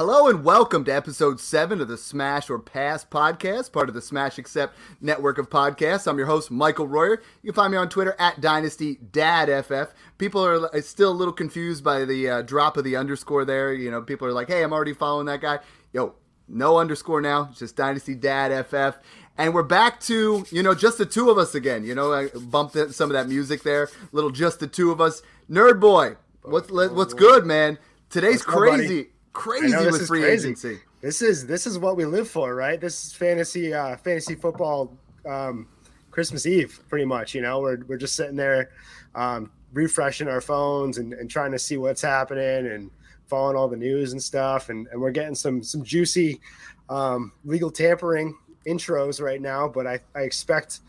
Hello and welcome to episode seven of the Smash or Pass podcast, part of the Smash Accept network of podcasts. I'm your host, Michael Royer. You can find me on Twitter at DynastyDadFF. People are uh, still a little confused by the uh, drop of the underscore there. You know, people are like, hey, I'm already following that guy. Yo, no underscore now, it's just DynastyDadFF. And we're back to, you know, just the two of us again. You know, I bumped some of that music there. Little just the two of us. Nerdboi, what's, what's good, man? Today's crazy crazy with free crazy. agency. This is this is what we live for, right? This is fantasy uh, fantasy football um, Christmas Eve, pretty much. You know, we're we're just sitting there um, refreshing our phones and, and trying to see what's happening and following all the news and stuff, and, and we're getting some some juicy um, legal tampering intros right now. But I, I expect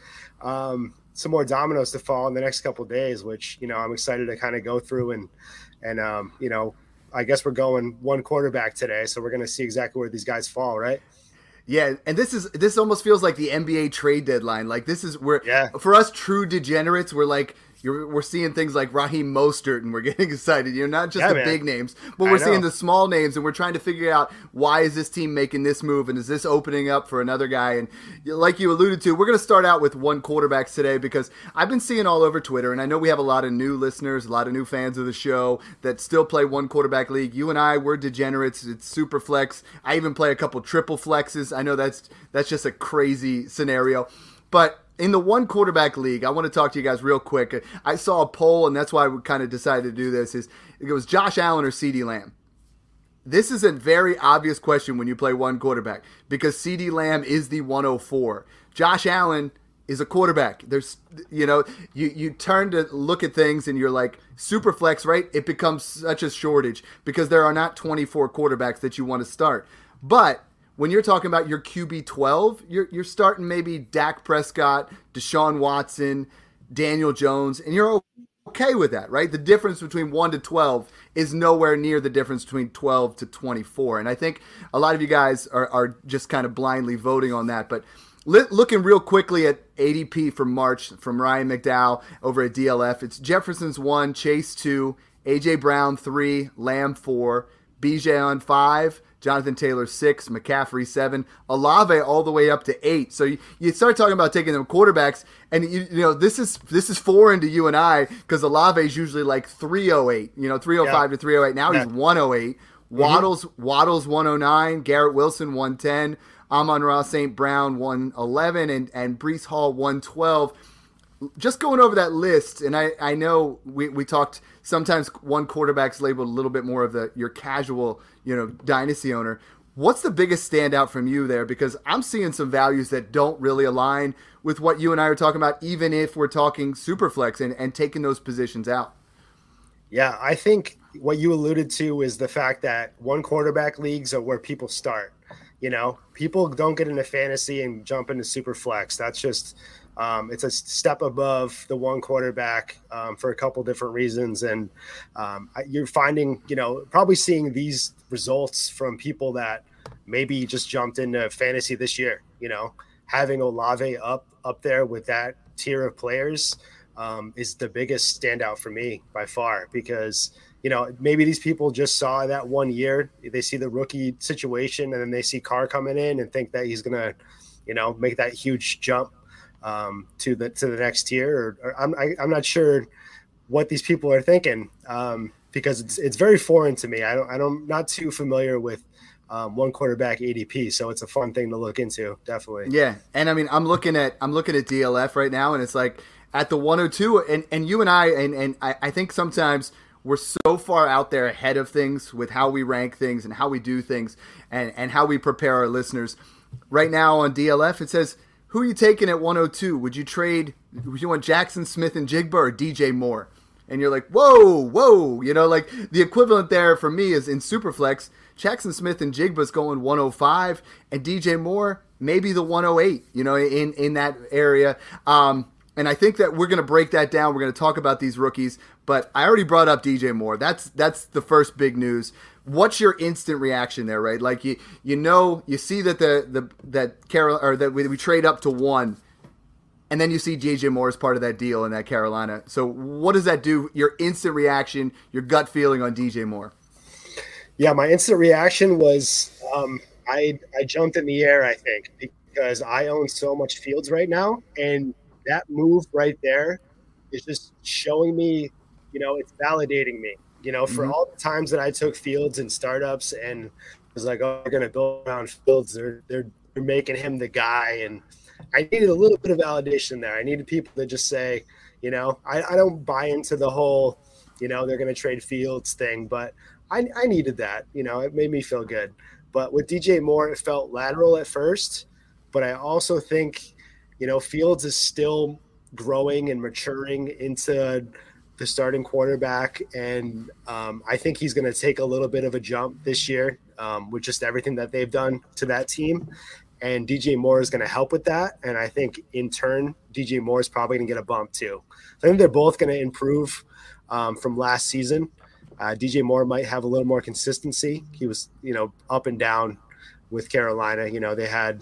um, some more dominoes to fall in the next couple days, which you know I'm excited to kind of go through and and um, you know I guess we're going one quarterback today, so we're going to see exactly where these guys fall, right? Yeah, and this is this almost feels like the NBA trade deadline. Like this is where yeah. for us true degenerates, we're like you're, we're seeing things like Raheem Mostert, and we're getting excited. You know, not just yeah, the man. big names, but we're seeing the small names, and we're trying to figure out why is this team making this move, and is this opening up for another guy? And like you alluded to, we're going to start out with one quarterbacks today because I've been seeing all over Twitter, and I know we have a lot of new listeners, a lot of new fans of the show that still play one quarterback league. You and I, we're degenerates. It's super flex. I even play a couple triple flexes. I know that's that's just a crazy scenario, but in the one quarterback league, I want to talk to you guys real quick. I saw a poll, and that's why we kind of decided to do this. Is it was Josh Allen or CeeDee Lamb? This is a very obvious question when you play one quarterback because CeeDee Lamb is the 104. Josh Allen is a quarterback. There's, you know, you you turn to look at things and you're like super flex, right? It becomes such a shortage because there are not 24 quarterbacks that you want to start. But when you're talking about your QB 12, you're, you're starting maybe Dak Prescott, Deshaun Watson, Daniel Jones, and you're okay with that, right? The difference between 1 to 12 is nowhere near the difference between 12 to 24. And I think a lot of you guys are, are just kind of blindly voting on that. But looking real quickly at ADP from March from Ryan McDowell over at DLF, it's Jefferson's 1, Chase 2, A.J. Brown 3, Lamb 4, Bijan 5, Jonathan Taylor six, McCaffrey seven, Olave all the way up to eight. So you, you start talking about taking them quarterbacks, and you, you know this is this is foreign to you and I because Olave is usually like three oh eight, you know three oh five to three oh eight. Now yeah. he's one oh eight. Waddles mm-hmm. Waddles one oh nine, Garrett Wilson one ten, Amon-Ra St. Brown one eleven, and and Breece Hall one twelve just going over that list, and I, I know we, we talked sometimes one quarterback's labeled a little bit more of the your casual, you know, dynasty owner. What's the biggest standout from you there? Because I'm seeing some values that don't really align with what you and I are talking about, even if we're talking superflex and, and taking those positions out. Yeah, I think what you alluded to is the fact that one quarterback leagues are where people start. You know, people don't get into fantasy and jump into super flex. That's just um, it's a step above the one quarterback um, for a couple different reasons, and um, you're finding, you know, probably seeing these results from people that maybe just jumped into fantasy this year. You know, having Olave up up there with that tier of players um, is the biggest standout for me by far because you know maybe these people just saw that one year they see the rookie situation and then they see Carr coming in and think that he's gonna you know make that huge jump um, to the to the next tier. Or, or I'm I, am i am not sure what these people are thinking um, because it's it's very foreign to me. I don't I don't not too familiar with um, one quarterback ADP, so it's a fun thing to look into. Definitely. Yeah, and I mean I'm looking at I'm looking at DLF right now, and it's like at the 102, and and you and I and and I, I think sometimes we're so far out there ahead of things with how we rank things and how we do things and and how we prepare our listeners. Right now on DLF, it says who are you taking at 102? Would you trade? Would you want Jaxon Smith-Njigba or DJ Moore? And you're like, whoa, whoa, you know, like the equivalent there for me is in Superflex. Jaxon Smith-Njigba's going 105, and DJ Moore maybe the 108. You know, in in that area. Um, and I think that we're going to break that down. We're going to talk about these rookies, but I already brought up DJ Moore. That's that's the first big news what's your instant reaction there, right? Like you you know you see that the the that Carol or that we, we trade up to one, and then you see DJ Moore as part of that deal in that Carolina. So what does that do? Your instant reaction, your gut feeling on DJ Moore. Yeah, my instant reaction was um, I I jumped in the air. I think because I own so much Fields right now, and that move right there is just showing me, you know, it's validating me. You know, for mm-hmm. all the times that I took Fields and startups and was like, oh, they're going to build around Fields. They're, they're they're making him the guy, and I needed a little bit of validation there. I needed people to just say, you know, I, I don't buy into the whole, you know, they're going to trade Fields thing, but I, I needed that. You know, it made me feel good. But with DJ Moore, it felt lateral at first, but I also think, you know, Fields is still growing and maturing into the starting quarterback, and um, I think he's going to take a little bit of a jump this year um, with just everything that they've done to that team. And DJ Moore is going to help with that, and I think in turn, DJ Moore is probably going to get a bump too. I think they're both going to improve um, from last season. Uh, DJ Moore might have a little more consistency. He was, you know, up and down with Carolina. You know, they had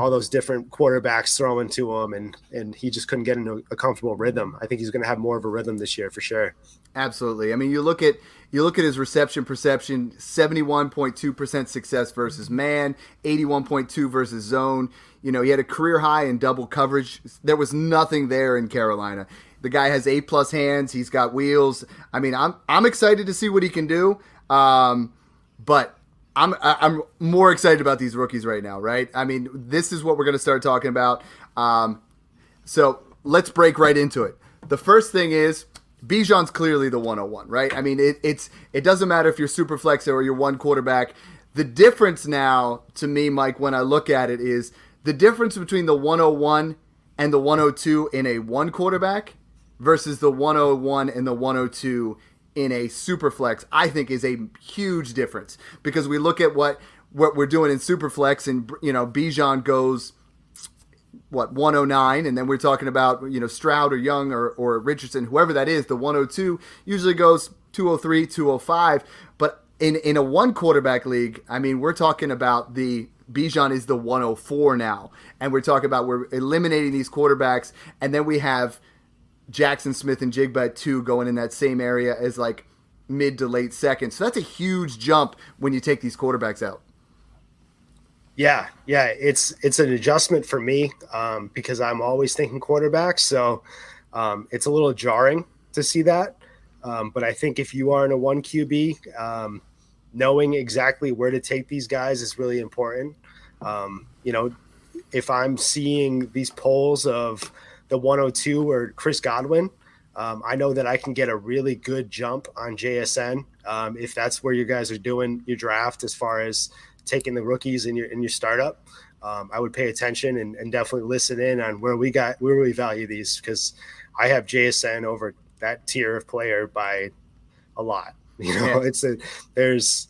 all those different quarterbacks throwing to him, and and he just couldn't get into a comfortable rhythm. I think he's going to have more of a rhythm this year for sure. Absolutely. I mean, you look at you look at his reception perception: seventy-one point two percent success versus man, eighty-one point two versus zone. You know, he had a career high in double coverage. There was nothing there in Carolina. The guy has A plus hands. He's got wheels. I mean, I'm I'm excited to see what he can do. Um, but I'm I'm more excited about these rookies right now, right? I mean, this is what we're going to start talking about. Um, so let's break right into it. The first thing is Bijan's clearly the 101, right? I mean, it, it's it doesn't matter if you're super flex or you're one quarterback. The difference now to me, Mike, when I look at it, is the difference between the 101 and the 102 in a one quarterback versus the 101 and the 102 in a superflex, I think is a huge difference. Because we look at what what we're doing in superflex, and you know Bijan goes what 109 and then we're talking about you know Stroud or Young or, or Richardson whoever that is the 102 usually goes 203 205 but in in a one quarterback league I mean we're talking about the Bijan is the 104 now. And we're talking about we're eliminating these quarterbacks. And then we have Jaxon Smith-Njigba at two going in that same area as like mid to late second. So that's a huge jump when you take these quarterbacks out. Yeah, yeah, it's it's an adjustment for me um, because I'm always thinking quarterback. So um, it's a little jarring to see that. Um, but I think if you are in a one QB, um, knowing exactly where to take these guys is really important. Um, you know, if I'm seeing these polls of the 102 or Chris Godwin, um, I know that I can get a really good jump on JSN um, if that's where you guys are doing your draft as far as taking the rookies in your in your startup. Um, I would pay attention and, and, definitely listen in on where we got where we value these because I have JSN over that tier of player by a lot. You know, yeah. it's a there's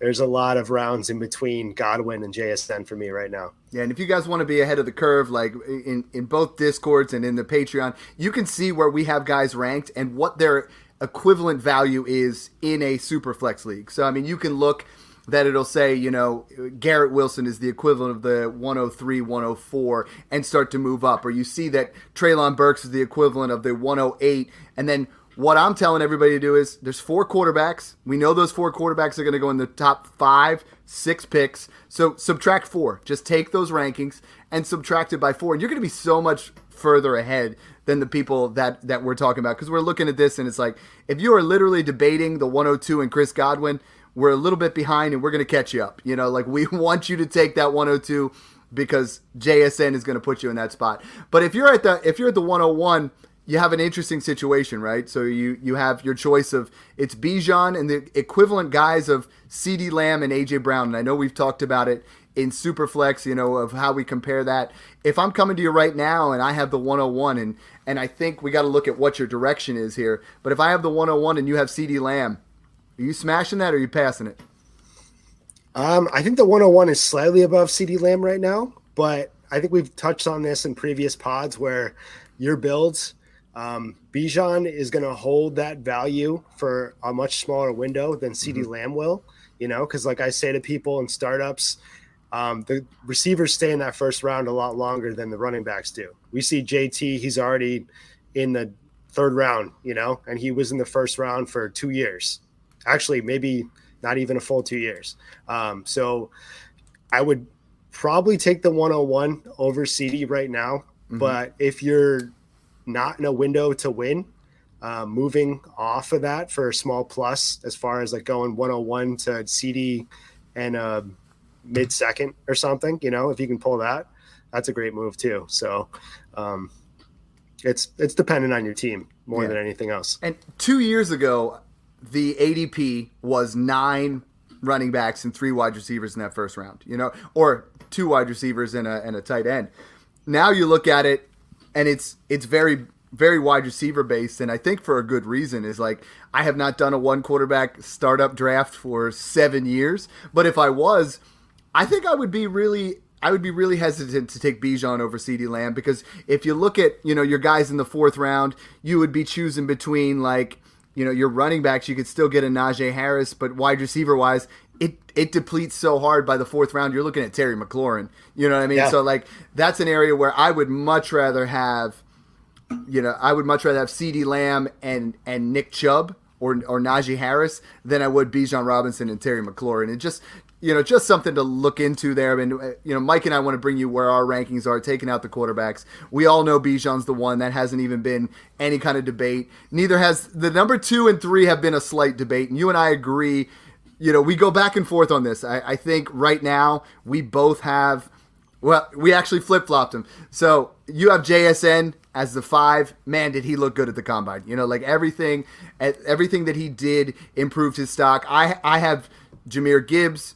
there's a lot of rounds in between Godwin and JSN for me right now. Yeah, and if you guys want to be ahead of the curve, like in, in both Discords and in the Patreon, you can see where we have guys ranked and what their equivalent value is in a super flex league. So, I mean, you can look that it'll say, you know, Garrett Wilson is the equivalent of the 103, 104, and start to move up. Or you see that Treylon Burks is the equivalent of the 108, and then what I'm telling everybody to do is there's four quarterbacks. We know those four quarterbacks are going to go in the top five, six picks. So subtract four. Just take those rankings and subtract it by four. And you're going to be so much further ahead than the people that, that we're talking about. Because we're looking at this and it's like, if you are literally debating the 102 and Chris Godwin, we're a little bit behind and we're going to catch you up. You know, like we want you to take that 102 because JSN is going to put you in that spot. But if you're at the if you're at the 101 you have an interesting situation, right? So you you have your choice of it's Bijan and the equivalent guys of CeeDee Lamb and AJ Brown. And I know we've talked about it in Superflex, you know, of how we compare that. If I'm coming to you right now and I have the 101 and and I think we got to look at what your direction is here. But if I have the 101 and you have CeeDee Lamb, are you smashing that or are you passing it? Um, I think the 101 is slightly above CeeDee Lamb right now, but I think we've touched on this in previous pods where your builds um, Bijan is going to hold that value for a much smaller window than CeeDee mm-hmm. Lamb will, you know, because like I say to people in startups, um, the receivers stay in that first round a lot longer than the running backs do. We see JT, he's already in the third round, you know, and he was in the first round for two years. Actually, maybe not even a full two years. Um, so I would probably take the 101 over CeeDee right now. Mm-hmm. But if you're not in a window to win, uh, moving off of that for a small plus as far as like going 101 to CeeDee and uh, mid second or something, you know, if you can pull that, that's a great move too. So um, it's it's dependent on your team more yeah. than anything else. And two years ago, the ADP was nine running backs and three wide receivers in that first round, you know, or two wide receivers and a and a tight end. Now you look at it, and it's it's very very wide receiver based, and I think for a good reason is like I have not done a one quarterback startup draft for seven years, but if I was, I think I would be really I would be really hesitant to take Bijan over CeeDee Lamb because if you look at you know your guys in the fourth round, you would be choosing between like you know your running backs. You could still get a Najee Harris, but wide receiver wise, it it depletes so hard by the fourth round. You're looking at Terry McLaurin. You know what I mean? Yeah. So like that's an area where I would much rather have you know, I would much rather have CeeDee Lamb and and Nick Chubb or or Najee Harris than I would Bijan Robinson and Terry McLaurin. And just you know, just something to look into there. I mean, you know, Mike and I want to bring you where our rankings are, taking out the quarterbacks. We all know Bijan's the one that hasn't even been any kind of debate. Neither has the number two and three have been a slight debate, and you and I agree. You know, we go back and forth on this. I, I think right now we both have. Well, we actually flip flopped him. So you have JSN as the five, man, did he look good at the combine? You know, like everything, everything that he did improved his stock. I I have Jahmyr Gibbs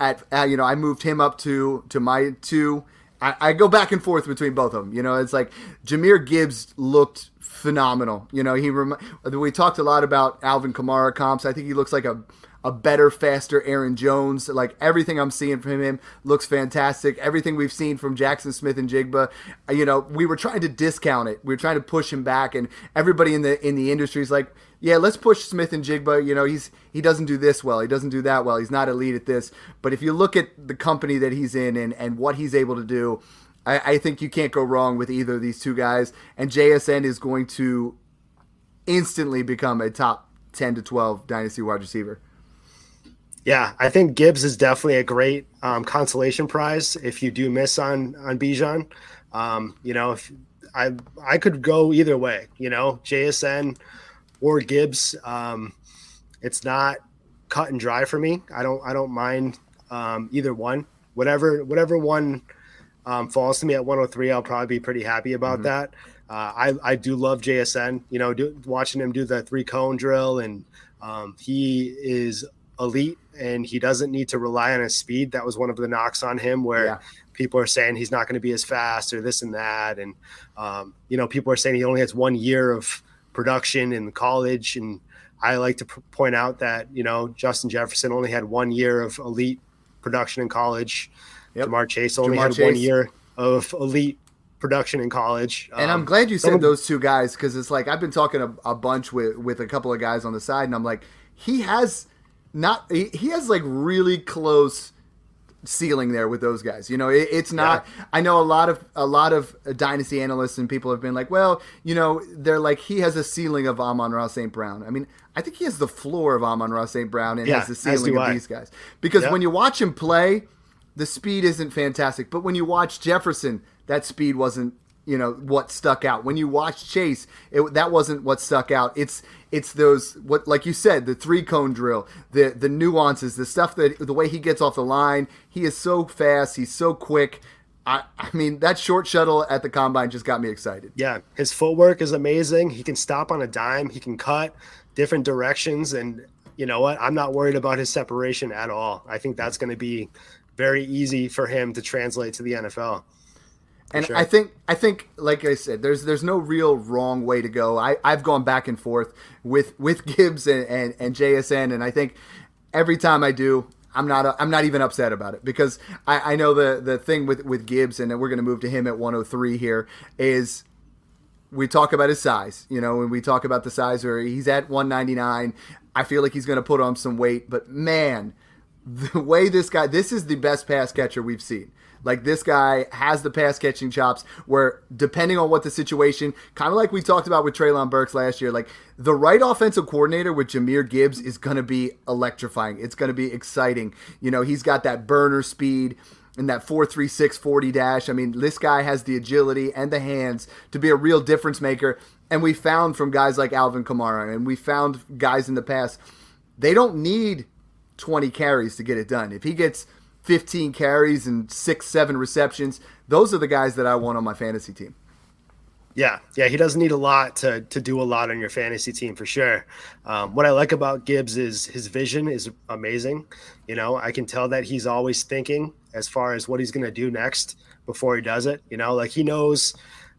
at uh, you know I moved him up to to my two. I, I, go back and forth between both of them. You know, it's like Jahmyr Gibbs looked phenomenal. You know, he rem- we talked a lot about Alvin Kamara comps. I think he looks like a a better, faster Aaron Jones. Like everything I'm seeing from him looks fantastic. Everything we've seen from Jaxon Smith-Njigba, you know, we were trying to discount it. We were trying to push him back, and everybody in the in the industry is like, yeah, let's push Smith-Njigba. You know, he's he doesn't do this well. He doesn't do that well. He's not elite at this. But if you look at the company that he's in and and what he's able to do. I, I think you can't go wrong with either of these two guys. And JSN is going to instantly become a top 10 to 12 dynasty wide receiver. Yeah, I think Gibbs is definitely a great um, consolation prize if you do miss on on Bijan. Um, you know, if I I could go either way. You know, JSN or Gibbs. Um, it's not cut and dry for me. I don't I don't mind um, either one. Whatever whatever one um, falls to me at 103, I'll probably be pretty happy about mm-hmm. that. Uh, I I do love JSN. You know, do, watching him do the three cone drill and um, he is elite and he doesn't need to rely on his speed. That was one of the knocks on him where yeah. people are saying he's not going to be as fast or this and that. And, um, you know, people are saying he only has one year of production in college. And I like to p- point out that, you know, Justin Jefferson only had one year of elite production in college. Yep. Ja'Marr Chase only Ja'Marr had Chase. one year of elite production in college. And um, I'm glad you said those two guys because it's like I've been talking a, a bunch with, with a couple of guys on the side, and I'm like, he has – not he, he has like really close ceiling there with those guys. You know, it, it's not. Yeah. I know a lot of a lot of dynasty analysts and people have been like, well, you know, they're like he has a ceiling of Amon-Ra St. Brown. I mean, I think he has the floor of Amon-Ra St. Brown and yeah, has the ceiling of I. these guys because when you watch him play, the speed isn't fantastic. But when you watch Jefferson, that speed wasn't you know what stuck out. When you watch chase it, that wasn't what stuck out. It's it's those what like you said the three cone drill the the nuances the stuff that the way he gets off the line. He is so fast. He's so quick. I, I mean that short shuttle at the combine just got me excited. Yeah his footwork is amazing. He can stop on a dime. He can cut different directions. And you know what? I'm not worried about his separation at all. I think that's going to be very easy for him to translate to the nfl and sure. I think I think like I said, there's there's no real wrong way to go. I, I've gone back and forth with with Gibbs and, and, and JSN and I think every time I do, I'm not I'm not even upset about it because I, I know the the thing with, with Gibbs and we're gonna move to him at 103 here is we talk about his size, you know, when we talk about the size where he's at 199, I feel like he's gonna put on some weight, but man, the way this guy, this is the best pass catcher we've seen. Like this guy has the pass catching chops where depending on what the situation, kind of like we talked about with Treylon Burks last year, like the right offensive coordinator with Jahmyr Gibbs is going to be electrifying. It's going to be exciting. You know, he's got that burner speed and that 436 40 dash. I mean, this guy has the agility and the hands to be a real difference maker. And we found from guys like Alvin Kamara and we found guys in the past, they don't need 20 carries to get it done. If he gets 15 carries and six, seven receptions, those are the guys that I want on my fantasy team. Yeah, yeah, he doesn't need a lot to to do a lot on your fantasy team for sure. Um, what I like about Gibbs is his vision is amazing. You know, I can tell that he's always thinking as far as what he's going to do next before he does it. You know, like he knows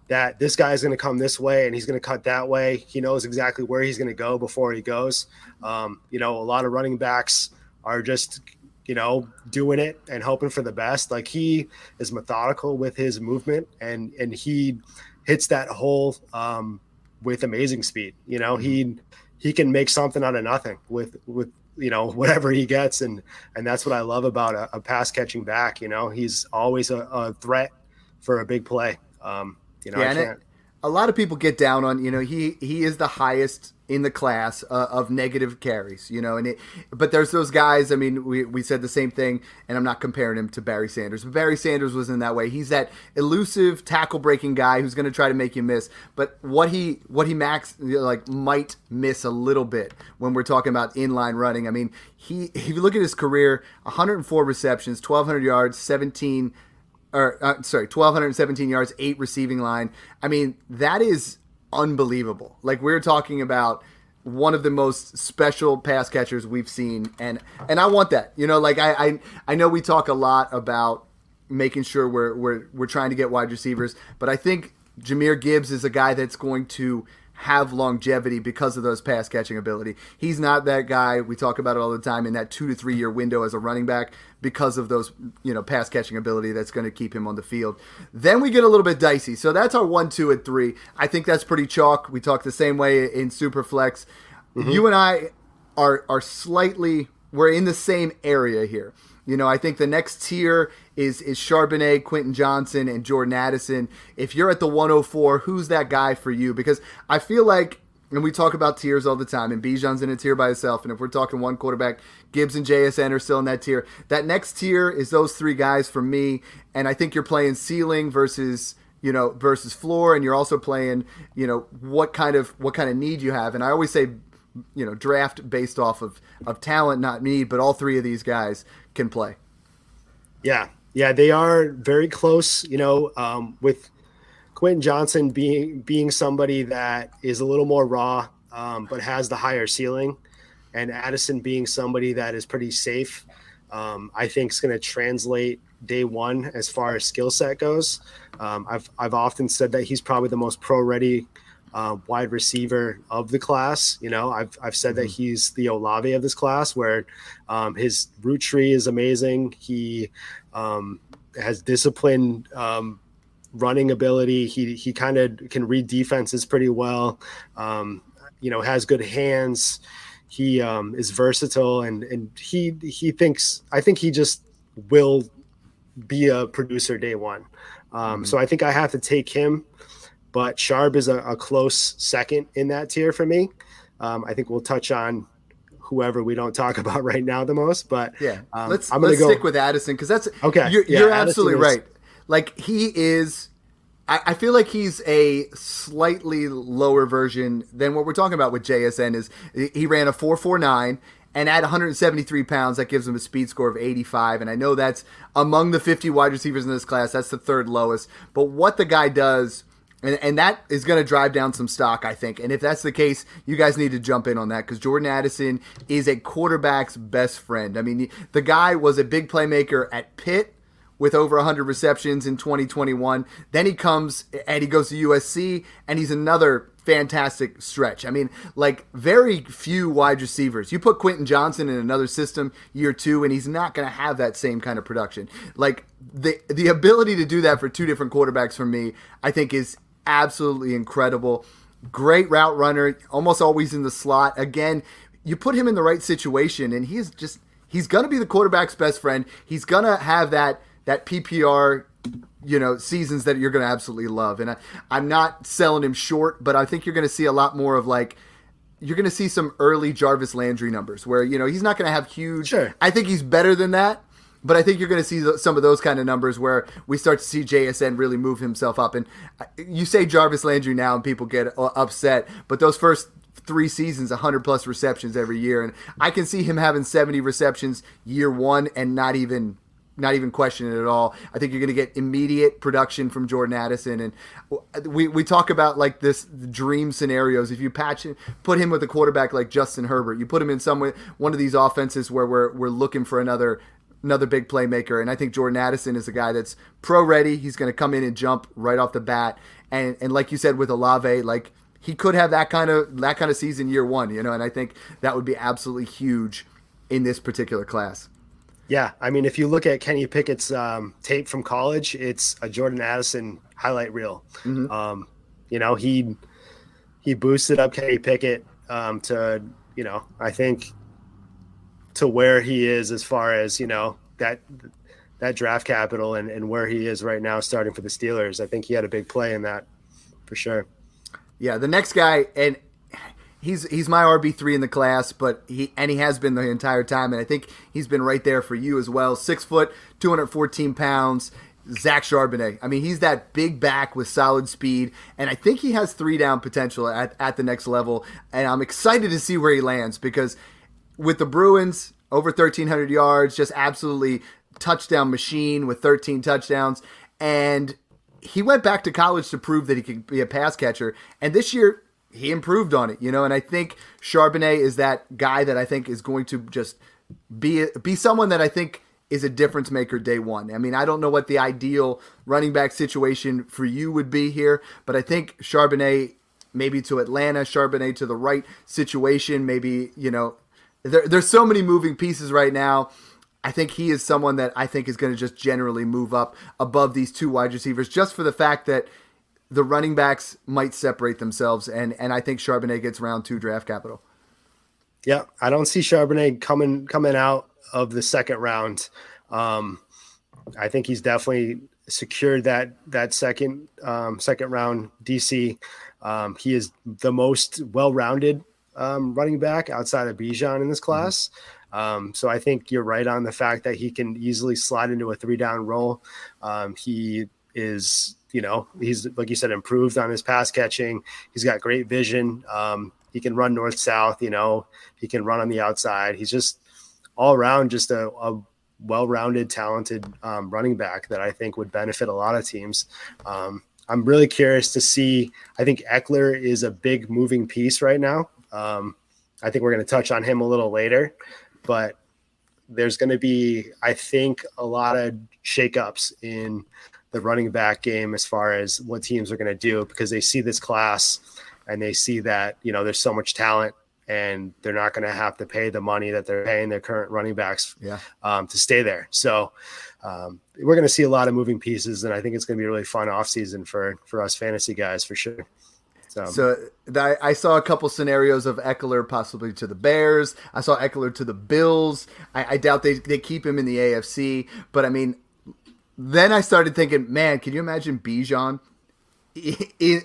that this guy is going to come this way and he's going to cut that way. He knows exactly where he's going to go before he goes. Um, you know, a lot of running backs are just you know doing it and hoping for the best. Like he is methodical with his movement and and he hits that hole um, with amazing speed. You know he he can make something out of nothing with with you know whatever he gets. And and that's what i love about a, a pass catching back. You know he's always a, a threat for a big play. Um you know yeah, a lot of people get down on you know he he is the highest in the class uh, of negative carries you know and it but there's those guys i mean we, we said the same thing and i'm not comparing him to barry sanders but barry sanders was in that way he's that elusive tackle breaking guy who's going to try to make you miss but what he what he max like might miss a little bit when we're talking about inline running i mean he if you look at his career 104 receptions 1200 yards 17 or uh, sorry, 1,217 yards, eight receiving line. I mean, that is unbelievable. Like we're talking about one of the most special pass catchers we've seen, and and I want that. You know, like I I, I know we talk a lot about making sure we're we're we're trying to get wide receivers, but I think Jahmyr Gibbs is a guy that's going to have longevity because of those pass catching ability. He's not that guy we talk about it all the time in that two to three year window as a running back because of those you know pass catching ability that's going to keep him on the field. Then we get a little bit dicey. So that's our one, two, and three. I think that's pretty chalk. We talk the same way in Superflex. Mm-hmm. You and I are are slightly we're in the same area here. You know, I think the next tier is is Charbonnet, Quentin Johnston, and Jordan Addison. If you're at the 104, who's that guy for you? Because I feel like, and we talk about tiers all the time, and Bijan's in a tier by himself. And if we're talking one quarterback, Gibbs and JSN are still in that tier. That next tier is those three guys for me. And I think you're playing ceiling versus you know versus floor and you're also playing you know what kind of what kind of need you have and i always say you know draft based off of of talent not need but all three of these guys can play. Yeah, yeah, they are very close. You know, um, with Quentin Johnston being being somebody that is a little more raw, um, but has the higher ceiling, and Addison being somebody that is pretty safe. Um, I think is going to translate day one as far as skill set goes. Um, I've I've often said that he's probably the most pro ready uh, wide receiver of the class. You know, I've, I've said mm-hmm. that he's the Olave of this class, where um, his route tree is amazing. He um, has discipline, um, running ability. He he kind of can read defenses pretty well. Um, you know, has good hands. He um, is versatile, and and he he thinks. I think he just will be a producer day one. Um, mm-hmm. So I think I have to take him but Sharp is a, a close second in that tier for me. Um, I think we'll touch on whoever we don't talk about right now the most, but yeah, um, let's I'm gonna let's go. stick with Addison because that's okay. You're, yeah, you're absolutely is, right. Like he is, I, I, feel like he's a slightly lower version than what we're talking about with JSN. Is he ran a four four nine. And at 173 pounds, that gives him a speed score of 85. And I know that's among the 50 wide receivers in this class, that's the third lowest. But what the guy does and, and that is going to drive down some stock, I think. And if that's the case, you guys need to jump in on that because Jordan Addison is a quarterback's best friend. I mean, the guy was a big playmaker at Pitt with over 100 receptions in 2021. Then he comes and he goes to USC, and he's another fantastic stretch. I mean, like very few wide receivers. You put Quentin Johnston in another system year two, and he's not going to have that same kind of production. Like the the ability to do that for two different quarterbacks for me, I think is absolutely incredible. Great route runner, almost always in the slot. Again, you put him in the right situation, and he's just he's going to be the quarterback's best friend. He's going to have that that PPR you know seasons that you're going to absolutely love. And I, I'm not selling him short, but I think you're going to see a lot more of like you're going to see some early Jarvis Landry numbers where you know he's not going to have huge. Sure. I think he's better than that, but I think you're going to see some of those kind of numbers where we start to see JSN really move himself up. And uh, you say Jarvis Landry now, and people get uh, upset, but those first three seasons, 100 plus receptions every year, and I can see him having 70 receptions year one and not even not even question it at all. I think you're going to get immediate production from Jordan Addison, and we, we talk about like this dream scenarios. If you patch put him with a quarterback like Justin Herbert, you put him in some one of these offenses where we're we're looking for another another big playmaker, and I think Jordan Addison is a guy that's pro ready. He's going to come in and jump right off the bat, and and like you said with Olave, like he could have that kind of that kind of season year one, you know, and I think that would be absolutely huge in this particular class. Yeah, I mean, if you look at Kenny Pickett's um, tape from college, it's a Jordan Addison highlight reel. Mm-hmm. Um, you know, he he boosted up Kenny Pickett um, to you know, I think to where he is as far as you know that that draft capital and, and where he is right now starting for the Steelers. I think he had a big play in that for sure. Yeah, the next guy, and he's he's my RB three in the class, but he and he has been the entire time, and I think he's been right there for you as well. Six foot, two hundred fourteen pounds. Zach Charbonnet. I mean, he's that big back with solid speed, and I think he has three down potential at, at the next level. And I'm excited to see where he lands because with the Bruins, over 1,300 yards, just absolutely touchdown machine with 13 touchdowns. And he went back to college to prove that he could be a pass catcher. And this year, he improved on it, you know. And I think Charbonnet is that guy that I think is going to just be be someone that I think is a difference maker day one. I mean, I don't know what the ideal running back situation for you would be here, but I think Charbonnet maybe to Atlanta, Charbonnet to the right situation, maybe you know, there, there's so many moving pieces right now. I think he is someone that I think is going to just generally move up above these two wide receivers just for the fact that the running backs might separate themselves, and and I think Charbonnet gets round two draft capital. Yeah, I don't see Charbonnet coming coming out of the second round. Um, I think he's definitely secured that that second um, second round DC. Um, he is the most well rounded um, running back outside of Bijan in this class. Mm-hmm. so I think you're right on the fact that he can easily slide into a three down role. Um, he is you know, he's like you said, improved on his pass catching. He's got great vision. Um, he can run north south. You know, he can run on the outside. He's just all around just a, a well-rounded, talented um, running back that I think would benefit a lot of teams. Um, I'm really curious to see. I think Ekeler is a big moving piece right now. Um, I think we're going to touch on him a little later, but there's going to be, I think, a lot of shakeups in the running back game as far as what teams are going to do because they see this class and they see that you know there's so much talent and they're not going to have to pay the money that they're paying their current running backs yeah. um, to stay there. So um, we're going to see a lot of moving pieces, and I think it's going to be a really fun offseason for for us fantasy guys for sure. So, so I saw a couple scenarios of Ekeler possibly to the Bears. I saw Ekeler to the Bills. I, I doubt they, they keep him in the AFC, but I mean, then I started thinking, man, can you imagine Bijan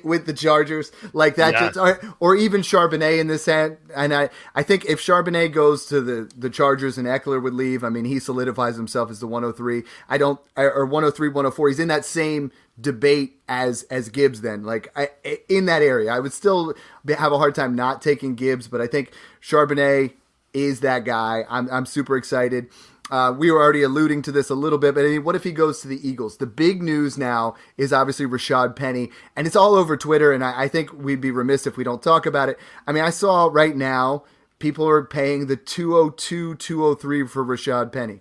with the Chargers like that, yeah. or, or, even Charbonnet in this hand. And I, I think if Charbonnet goes to the, the Chargers and Ekeler would leave, I mean, he solidifies himself as the 103. I don't, or 103, 104. He's in that same debate as as Gibbs. Then, like I, in that area, I would still have a hard time not taking Gibbs, but I think Charbonnet is that guy. I'm I'm super excited. Uh, we were already alluding to this a little bit, but I mean, what if he goes to the Eagles? The big news now is obviously Rashad Penny, and it's all over Twitter, and I, I think we'd be remiss if we don't talk about it. I mean, I saw right now people are paying the 202, 203 for Rashad Penny.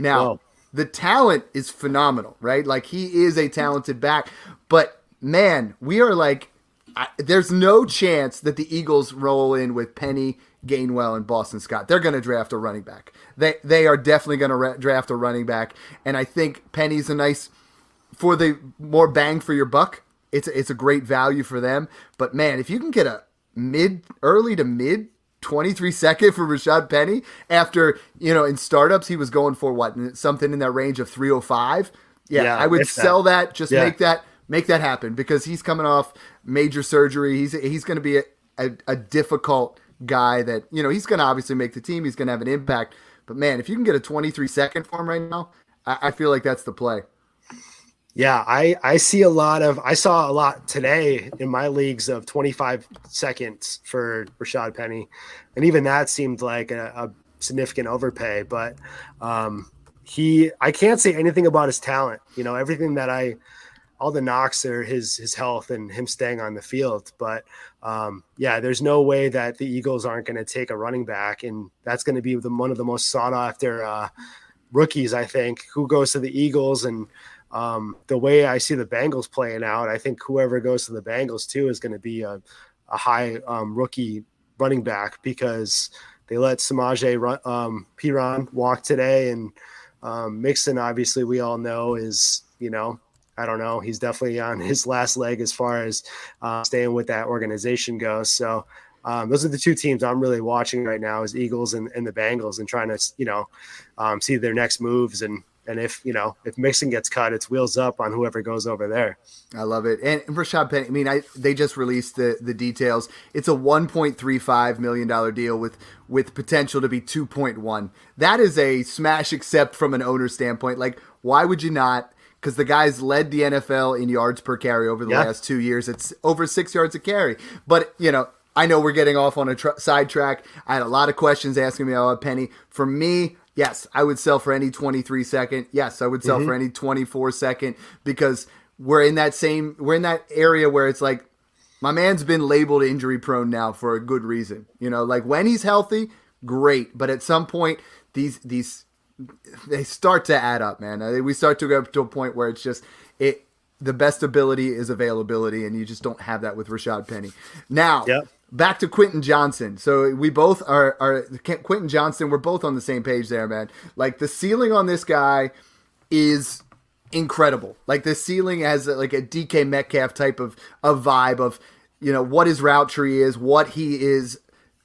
Now, Whoa. The talent is phenomenal, right? Like, he is a talented back, but man, we are like, I, there's no chance that the Eagles roll in with Penny, Gainwell, and Boston Scott. They're going to draft a running back. They they are definitely going to ra- draft a running back, and I think Penny's a nice for the more bang for your buck. It's it's a great value for them. But man, if you can get a mid, early to mid 23 second for Rashad Penny after, you know, in startups he was going for what, something in that range of 305. Yeah, yeah I would sell that. that just yeah. make that make that happen because he's coming off major surgery. He's he's going to be a, a, a difficult guy that, you know, he's going to obviously make the team. He's going to have an impact. But man, if you can get a 23 second form right now, I, I feel like that's the play. Yeah, I I see a lot of I saw a lot today in my leagues of 25 seconds for Rashad Penny, and even that seemed like a, a significant overpay. But um, he I can't say anything about his talent. You know, everything that I all the knocks are his his health and him staying on the field. But um, yeah, there's no way that the Eagles aren't going to take a running back, and that's going to be the one of the most sought after uh, rookies. I think who goes to the Eagles and um, the way I see the Bengals playing out, I think whoever goes to the Bengals too is going to be a, a high um, rookie running back because they let Samaje run, um, Perine walk today, and um, Mixon, obviously, we all know is you know I don't know. He's definitely on his last leg as far as uh, staying with that organization goes. So um, those are the two teams I'm really watching right now: is Eagles and, and the Bengals, and trying to you know um, see their next moves and and if you know if Mixon gets cut, it's wheels up on whoever goes over there. I love it. And for Rashad Penny, I mean, I they just released the the details. It's a 1.35 million dollar deal with with potential to be 2.1. That is a smash accept from an owner standpoint. Like, why would you not? Because the guy's led the NFL in yards per carry over the yeah. last two years. It's over six yards a carry. But you know, I know we're getting off on a tr- sidetrack. I had a lot of questions asking me about Penny. For me, Yes, I would sell for any 23 second. Yes, I would sell mm-hmm. for any 24 second because we're in that same we're in that area where it's like my man's been labeled injury prone now for a good reason. You know, like when he's healthy, great, but at some point these these they start to add up, man. We start to go to a point where it's just it the best ability is availability, and you just don't have that with Rashad Penny. Now, yep back to Quentin Johnston. So we both are are Quentin Johnston. We're both on the same page there, man. Like the ceiling on this guy is incredible. Like the ceiling has like a DK Metcalf type of of vibe of you know what his route tree is, what he is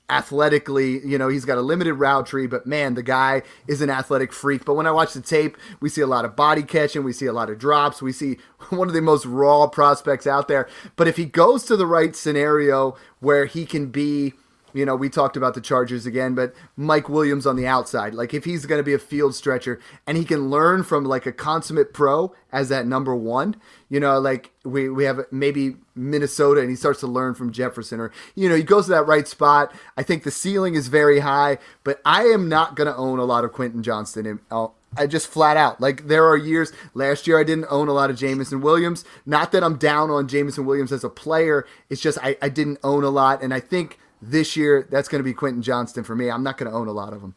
athletically, you know, he's got a limited route tree, but man, the guy is an athletic freak. But when I watch the tape, we see a lot of body catching, we see a lot of drops, we see one of the most raw prospects out there. But if he goes to the right scenario where he can be you know, we talked about the Chargers again, but Mike Williams on the outside. Like, if he's going to be a field stretcher and he can learn from like a consummate pro as that number one, you know, like we, we have maybe Minnesota and he starts to learn from Jefferson or, you know, he goes to that right spot. I think the ceiling is very high, but I am not going to own a lot of Quentin Johnston. In, uh, I just flat out like there are years. Last year I didn't own a lot of Jameson Williams. Not that I'm down on Jameson Williams as a player. It's just I, I didn't own a lot, and I think this year, that's going to be Quentin Johnston for me. I'm not going to own a lot of them.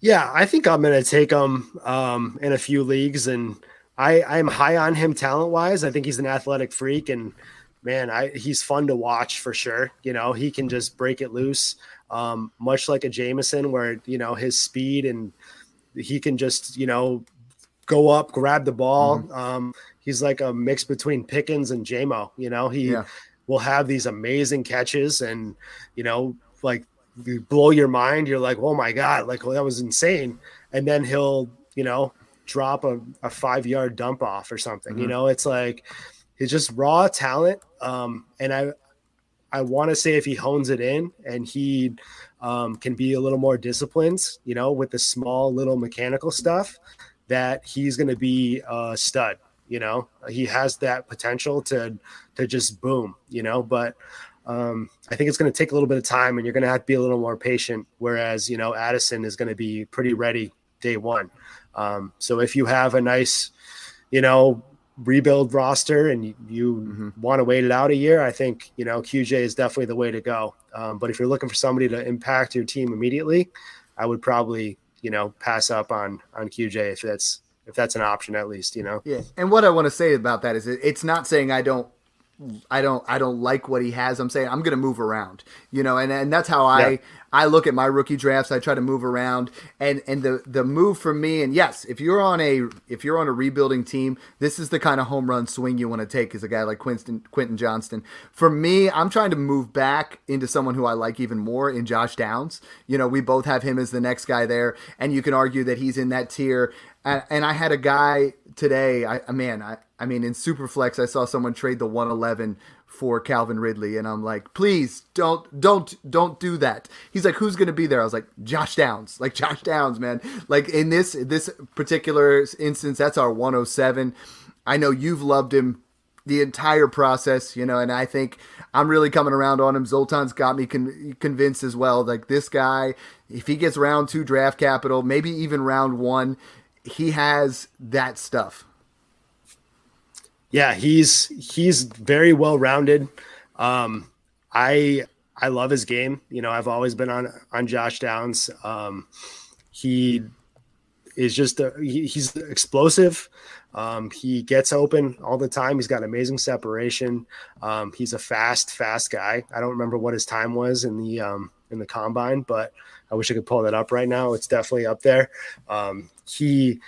Yeah, I think I'm going to take him um, in a few leagues, and I I'm high on him talent wise. I think he's an athletic freak, and man, I he's fun to watch for sure. You know, he can just break it loose, um, much like a Jameson, where you know his speed and he can just you know go up, grab the ball. Mm-hmm. Um, he's like a mix between Pickens and Jamo. You know, he yeah will have these amazing catches and you know like you blow your mind. You're like oh my god like well, that was insane. And then he'll you know drop a, a five yard dump off or something mm-hmm. you know? It's like he's just raw talent um and i i want to say if he hones it in and he um, can be a little more disciplined you know with the small little mechanical stuff that he's going to be a stud you know, he has that potential to to just boom. You know, but um, I think it's going to take a little bit of time, and you're going to have to be a little more patient. Whereas you know, Addison is going to be pretty ready day one. Um, so if you have a nice, you know, rebuild roster and you, you mm-hmm. want to wait it out a year, I think you know QJ is definitely the way to go. Um, but if you're looking for somebody to impact your team immediately, I would probably you know pass up on on QJ if that's if that's an option at least, you know. Yeah. And what I want to say about that is it's not saying I don't I don't I don't like what he has. I'm saying I'm going to move around, you know, and and that's how I yeah. I look at my rookie drafts. I try to move around, and and the the move for me. And yes, if you're on a if you're on a rebuilding team, this is the kind of home run swing you want to take as a guy like Quentin Quentin Johnston. For me, I'm trying to move back into someone who I like even more in Josh Downs. You know, we both have him as the next guy there, and you can argue that he's in that tier. And, and I had a guy today. I man, I I mean in Superflex, I saw someone trade the 111 for Calvin Ridley, and I'm like, please don't, don't, don't do that. He's like, who's gonna be there? I was like, Josh Downs, like Josh Downs, man. Like in this this particular instance, that's our 107. I know you've loved him the entire process, you know, and I think I'm really coming around on him. Zoltan's got me con- convinced as well. Like this guy, if he gets round two draft capital, maybe even round one, he has that stuff. Yeah, he's he's very well rounded. Um, I I love his game. You know, I've always been on on Josh Downs. Um, he is just a, he, he's explosive. Um, he gets open all the time. He's got amazing separation. Um, he's a fast, fast guy. I don't remember what his time was in the um, in the combine, but I wish I could pull that up right now. It's definitely up there. Um, he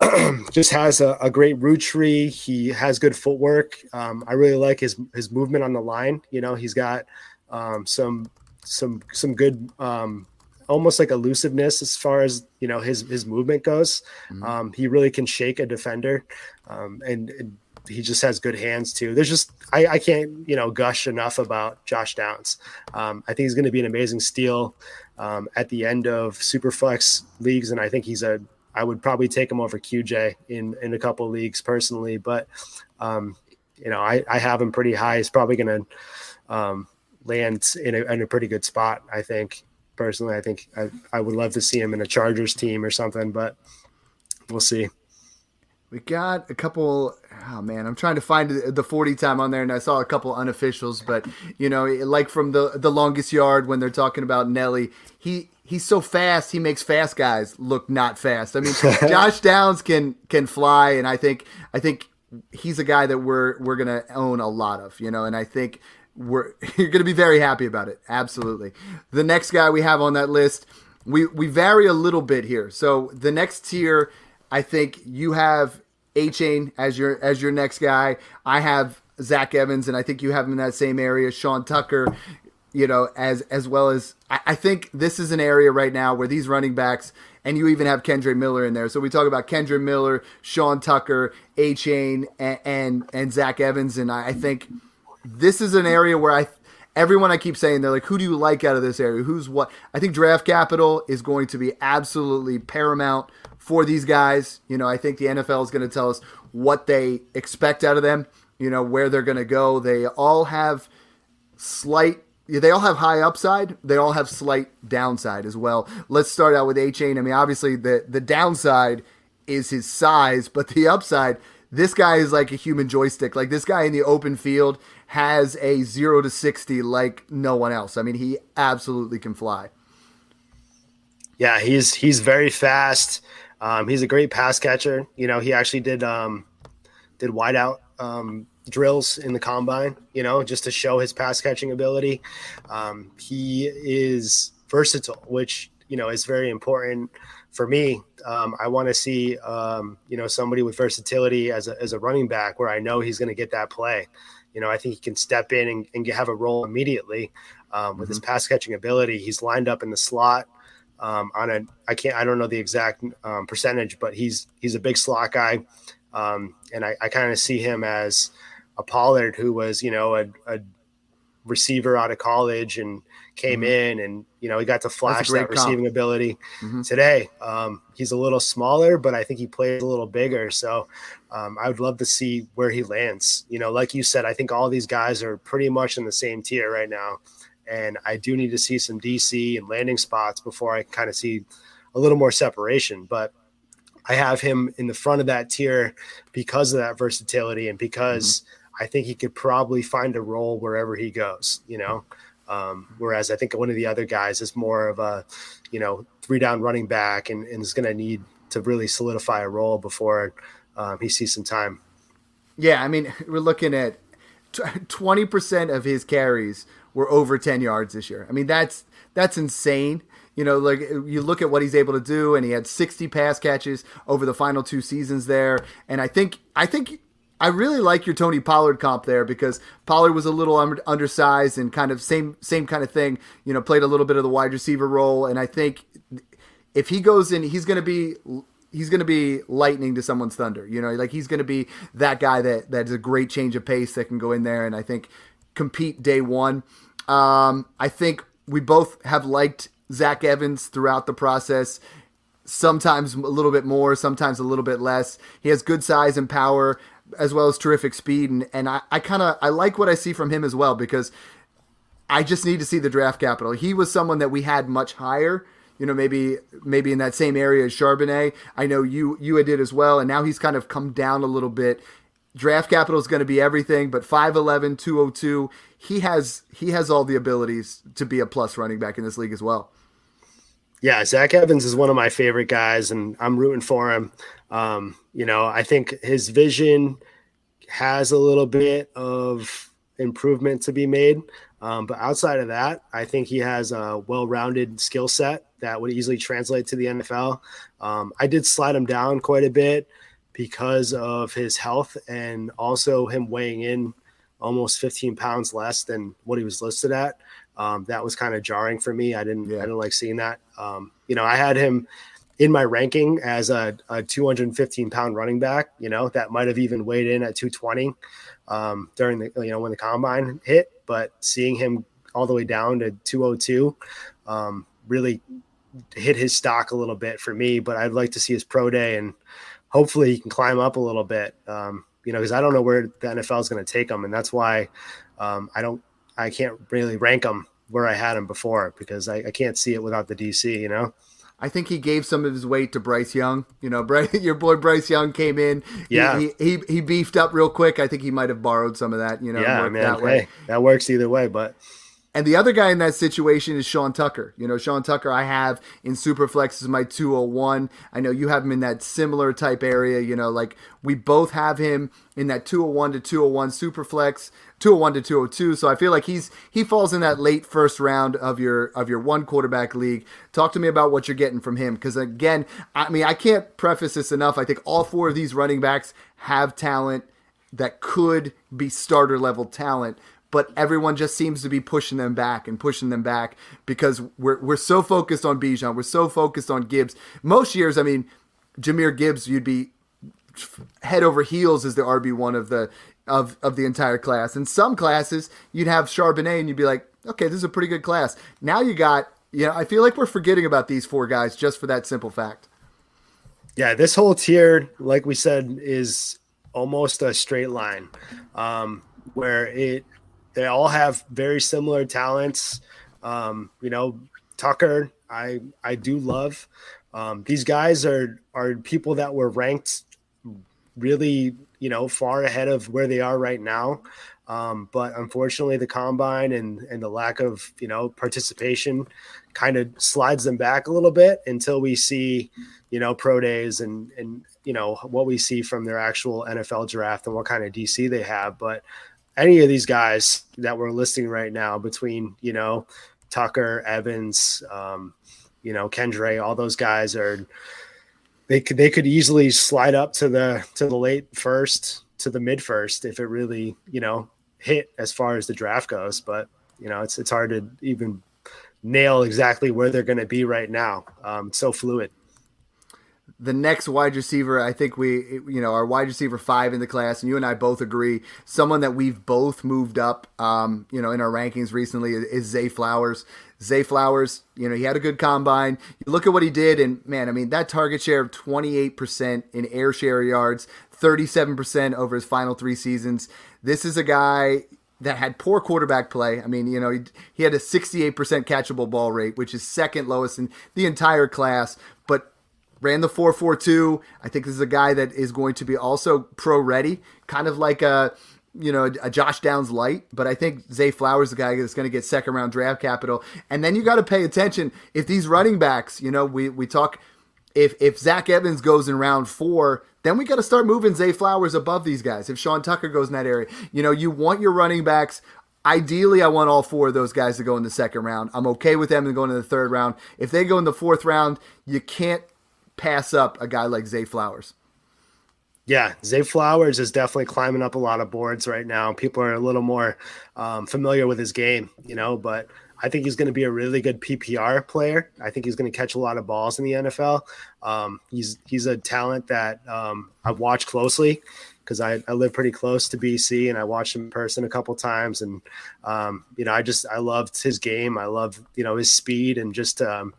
just has a, a, great route tree. He has good footwork. Um, I really like his his movement on the line. You know, he's got um, some some some good um, almost like elusiveness as far as you know his his movement goes. Mm-hmm. Um, he really can shake a defender, um, and, and, he just has good hands too. There's just I, I can't you know gush enough about Josh Downs. Um, I think he's going to be an amazing steal at the end of Superflex leagues, and I think he's a I would probably take him over QJ in in a couple leagues personally, but um, you know I, I have him pretty high. He's probably going to um, land in a, in a pretty good spot. I think personally, I think I, I would love to see him in a Chargers team or something, but we'll see. We got a couple. Oh man, I'm trying to find the 40 time on there, and I saw a couple unofficials. But you know, like from the the longest yard when they're talking about Nelly, he he's so fast. He makes fast guys look not fast. I mean, Josh Downs can can fly, and I think I think he's a guy that we're we're gonna own a lot of, you know. And I think we're you're gonna be very happy about it. Absolutely. The next guy we have on that list, we we vary a little bit here. So the next tier, I think you have Achane as your as your next guy. I have Zach Evans, and I think you have him in that same area. Sean Tucker, you know, as as well as I, I, think this is an area right now where these running backs, and you even have Kendre Miller in there. So we talk about Kendre Miller, Sean Tucker, Achane, and, and and Zach Evans, and I, I think this is an area where I everyone I keep saying they're like, who do you like out of this area? Who's what? I think draft capital is going to be absolutely paramount for these guys. You know, I think the NFL is going to tell us what they expect out of them. You know, where they're going to go. They all have slight they all have high upside. They all have slight downside as well. Let's start out with Achane. I mean, obviously the the downside is his size, but the upside, this guy is like a human joystick. Like this guy in the open field has a zero to sixty like no one else. I mean, he absolutely can fly. Yeah, he's he's very fast. Um, he's a great pass catcher. You know, he actually did um, did wideout um, drills in the combine, you know, just to show his pass catching ability. Um, he is versatile, which, you know, is very important for me. Um, I want to see, um, you know, somebody with versatility as a, as a running back where I know he's going to get that play. You know, I think he can step in and, and have a role immediately um, with mm-hmm. his pass catching ability. He's lined up in the slot. Um, on a, I can't, I don't know the exact um, percentage, but he's he's a big slot guy, um, and I, I kind of see him as a Pollard who was, you know, a, a receiver out of college and came mm-hmm. in and you know he got to flash that comp. receiving ability mm-hmm. today. Um, he's a little smaller, but I think he plays a little bigger. So um, I would love to see where he lands. You know, like you said, I think all these guys are pretty much in the same tier right now, and I do need to see some DC and landing spots before I kind of see a little more separation. But I have him in the front of that tier because of that versatility and because. Mm-hmm I think he could probably find a role wherever he goes, you know. Um, whereas I think one of the other guys is more of a, you know, three down running back and, and is going to need to really solidify a role before um, he sees some time. Yeah, I mean, we're looking at twenty percent of his carries were over ten yards this year. I mean, that's that's insane. You know, like you look at what he's able to do, and he had 60 pass catches over the final two seasons there. And I think, I think I really like your Tony Pollard comp there because Pollard was a little undersized and kind of same same kind of thing. You know, played a little bit of the wide receiver role, and I think if he goes in, he's going to be he's going to be lightning to someone's thunder. You know, like he's going to be that guy that that is a great change of pace that can go in there and I think compete day one. Um, I think we both have liked Zach Evans throughout the process. Sometimes a little bit more, sometimes a little bit less. He has good size and power as well as terrific speed, and, and I, I kind of I like what I see from him as well because I just need to see the draft capital. He was someone that we had much higher you know, maybe maybe in that same area as Charbonnet. I know you you did as well, and now he's kind of come down a little bit. Draft capital is going to be everything, but 5'11", 202, he has he has all the abilities to be a plus running back in this league as well. Yeah, Zach Evans is one of my favorite guys, and I'm rooting for him. Um, you know, I think his vision has a little bit of improvement to be made. Um, but outside of that, I think he has a well rounded skill set that would easily translate to the NFL. Um, I did slide him down quite a bit because of his health and also him weighing in almost 15 pounds less than what he was listed at. Um, that was kind of jarring for me. I didn't, yeah. I didn't like seeing that. Um, you know, I had him in my ranking as a, a 215 pound running back, you know, that might have even weighed in at 220 um, during the, you know, when the combine hit, but seeing him all the way down to 202 um, really hit his stock a little bit for me, but I'd like to see his pro day and hopefully he can climb up a little bit. Um, you know, because I don't know where the NFL is going to take him, and that's why um, I don't, I can't really rank him where I had him before because I, I can't see it without the DC. You know. I think he gave some of his weight to Bryce Young. You know, Bryce, your boy Bryce Young came in. Yeah, he, he, he beefed up real quick. I think he might have borrowed some of that. You know, yeah, man. That, way. Hey, that works either way. But and the other guy in that situation is Sean Tucker. You know, Sean Tucker, I have in Superflex is my 201. I know you have him in that similar type area. You know, like we both have him in that 201 to 201 Superflex, 201 to 202. So I feel like he's he falls in that late first round of your of your one quarterback league. Talk to me about what you're getting from him because again, I mean, I can't preface this enough. I think all four of these running backs have talent that could be starter level talent but everyone just seems to be pushing them back and pushing them back because we're we're so focused on Bijan, we're so focused on Gibbs. Most years, I mean, Jahmyr Gibbs, you'd be head over heels as the RB one of the of of the entire class. In some classes, you'd have Charbonnet, and you'd be like, okay, this is a pretty good class. Now you got, you know, I feel like we're forgetting about these four guys just for that simple fact. Yeah, this whole tier, like we said, is almost a straight line, um, where it they all have very similar talents. Um, you know, Tucker, I I do love. Um, these guys are are people that were ranked really, you know, far ahead of where they are right now. Um, but unfortunately, the combine and and the lack of you know participation kind of slides them back a little bit until we see, you know, pro days and and you know what we see from their actual NFL draft and what kind of DC they have. But any of these guys that we're listing right now between you know Tucker, Evans, um, you know Kendre, all those guys are they could they could easily slide up to the to the late first to the mid first if it really you know hit as far as the draft goes. But you know it's it's hard to even nail exactly where they're going to be right now. Um, so fluid the next wide receiver, I think we, you know, our wide receiver five in the class, and you and I both agree, someone that we've both moved up, um, you know, in our rankings recently is Zay Flowers. Zay Flowers, you know, he had a good combine. You look at what he did, and man, I mean, that target share of 28% in air share yards, 37% over his final three seasons. This is a guy that had poor quarterback play. I mean, you know, he, he had a 68% catchable ball rate, which is second lowest in the entire class, but ran the 442. I think this is a guy that is going to be also pro ready, kind of like a you know a Josh Downs light, but I think Zay Flowers is the guy that's going to get second round draft capital. And then you got to pay attention if these running backs, you know, we we talk if if Zach Evans goes in round four, then we got to start moving Zay Flowers above these guys. If Sean Tucker goes in that area, you know, you want your running backs. Ideally, I want all four of those guys to go in the second round. I'm okay with them going in the third round. If they go in the fourth round, you can't pass up a guy like Zay Flowers. Yeah, Zay Flowers is definitely climbing up a lot of boards right now. People are a little more um, familiar with his game, you know, but I think he's going to be a really good PPR player. I think he's going to catch a lot of balls in the NFL. Um, he's he's a talent that um, I've watched closely because I, I live pretty close to BC and I watched him in person a couple times. And um, you know, I just I loved his game. I love you know his speed and just um,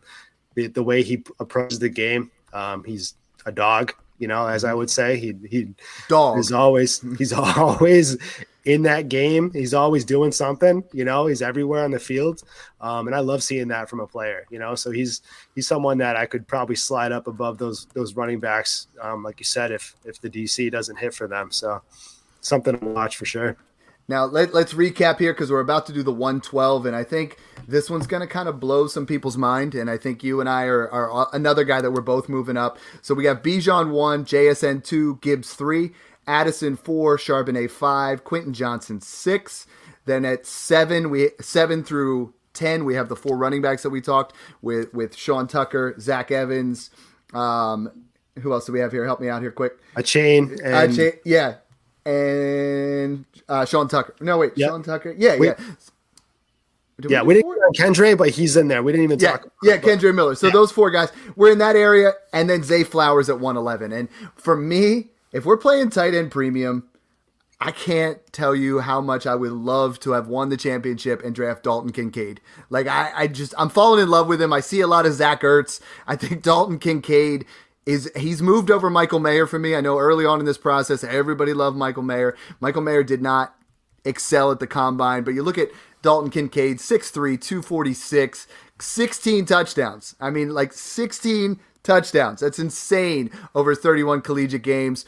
the the way he approaches the game. Um, he's a dog you know, as I would say, he he dog is always he's always in that game. He's always doing something, you know, he's everywhere on the field. Um, and I love seeing that from a player, you know. So he's he's someone that I could probably slide up above those those running backs, um, like you said, if if the DC doesn't hit for them. So something to watch for sure. Now let, let's recap here because we're about to do the 112, and I think this one's going to kind of blow some people's mind. And I think you and I are, are another guy that we're both moving up. So we got Bijan one, JSN two, Gibbs three, Addison four, Charbonnet five, Quentin Johnston six. Then at seven, we seven through ten, we have the four running backs that we talked with with Sean Tucker, Zach Evans. Um, who else do we have here? Help me out here, quick. Achane. And... Achane, yeah, and uh, Sean Tucker. No, wait, yep. Sean Tucker. Yeah, yeah. Did yeah, we, we didn't Kendre, but he's in there. We didn't even yeah, talk. yeah, Kendre Miller. So yeah. those four guys were in that area, and then Zay Flowers at 111. And for me, if we're playing tight end premium, I can't tell you how much I would love to have won the championship and draft Dalton Kincaid. Like I, I just I'm falling in love with him. I see a lot of Zach Ertz. I think Dalton Kincaid is he's moved over Michael Mayer for me. I know early on in this process everybody loved Michael Mayer. Michael Mayer did not excel at the combine, but you look at Dalton Kincaid, 6'3, 246, 16 touchdowns. I mean, like 16 touchdowns. That's insane over 31 collegiate games.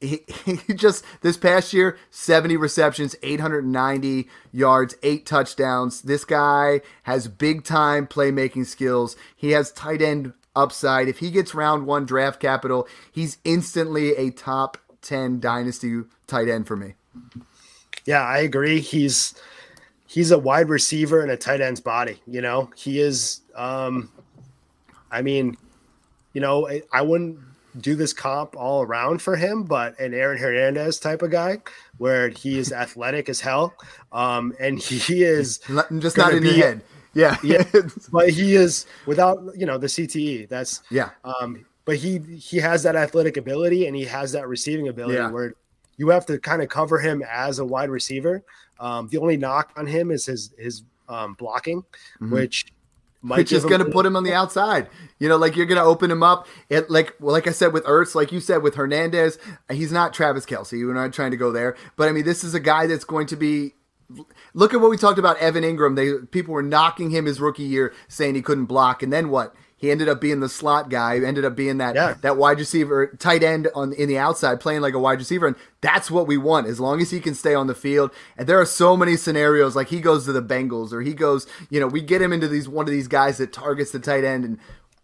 He, he just this past year 70 receptions 890 yards 8 touchdowns this guy has big time playmaking skills he has tight end upside if he gets round 1 draft capital he's instantly a top 10 dynasty tight end for me yeah i agree he's he's a wide receiver in a tight end's body. You know, he is. Um, I mean, you know, I, I wouldn't do this comp all around for him, but an Aaron Hernandez type of guy where he is athletic as hell, um, and he is just not in be, your head. Yeah, yeah, but he is without you know the CTE. That's yeah. Um, but he he has that athletic ability and he has that receiving ability yeah. where you have to kind of cover him as a wide receiver. Um, the only knock on him is his his um, blocking, mm-hmm. which which is going to put him on the outside. You know, like you're going to open him up. It like well, like I said with Ertz, like you said with Hernandez, he's not Travis Kelce. We're not trying to go there, but I mean, this is a guy that's going to be. Look at what we talked about Evan Engram. They people were knocking him his rookie year, saying he couldn't block, and then what? He ended up being the slot guy. Ended up being that yeah. that wide receiver, tight end on in the outside, playing like a wide receiver, and that's what we want as long as he can stay on the field. And there are so many scenarios like he goes to the Bengals or he goes, you know, we get him into these one of these guys that targets the tight end, and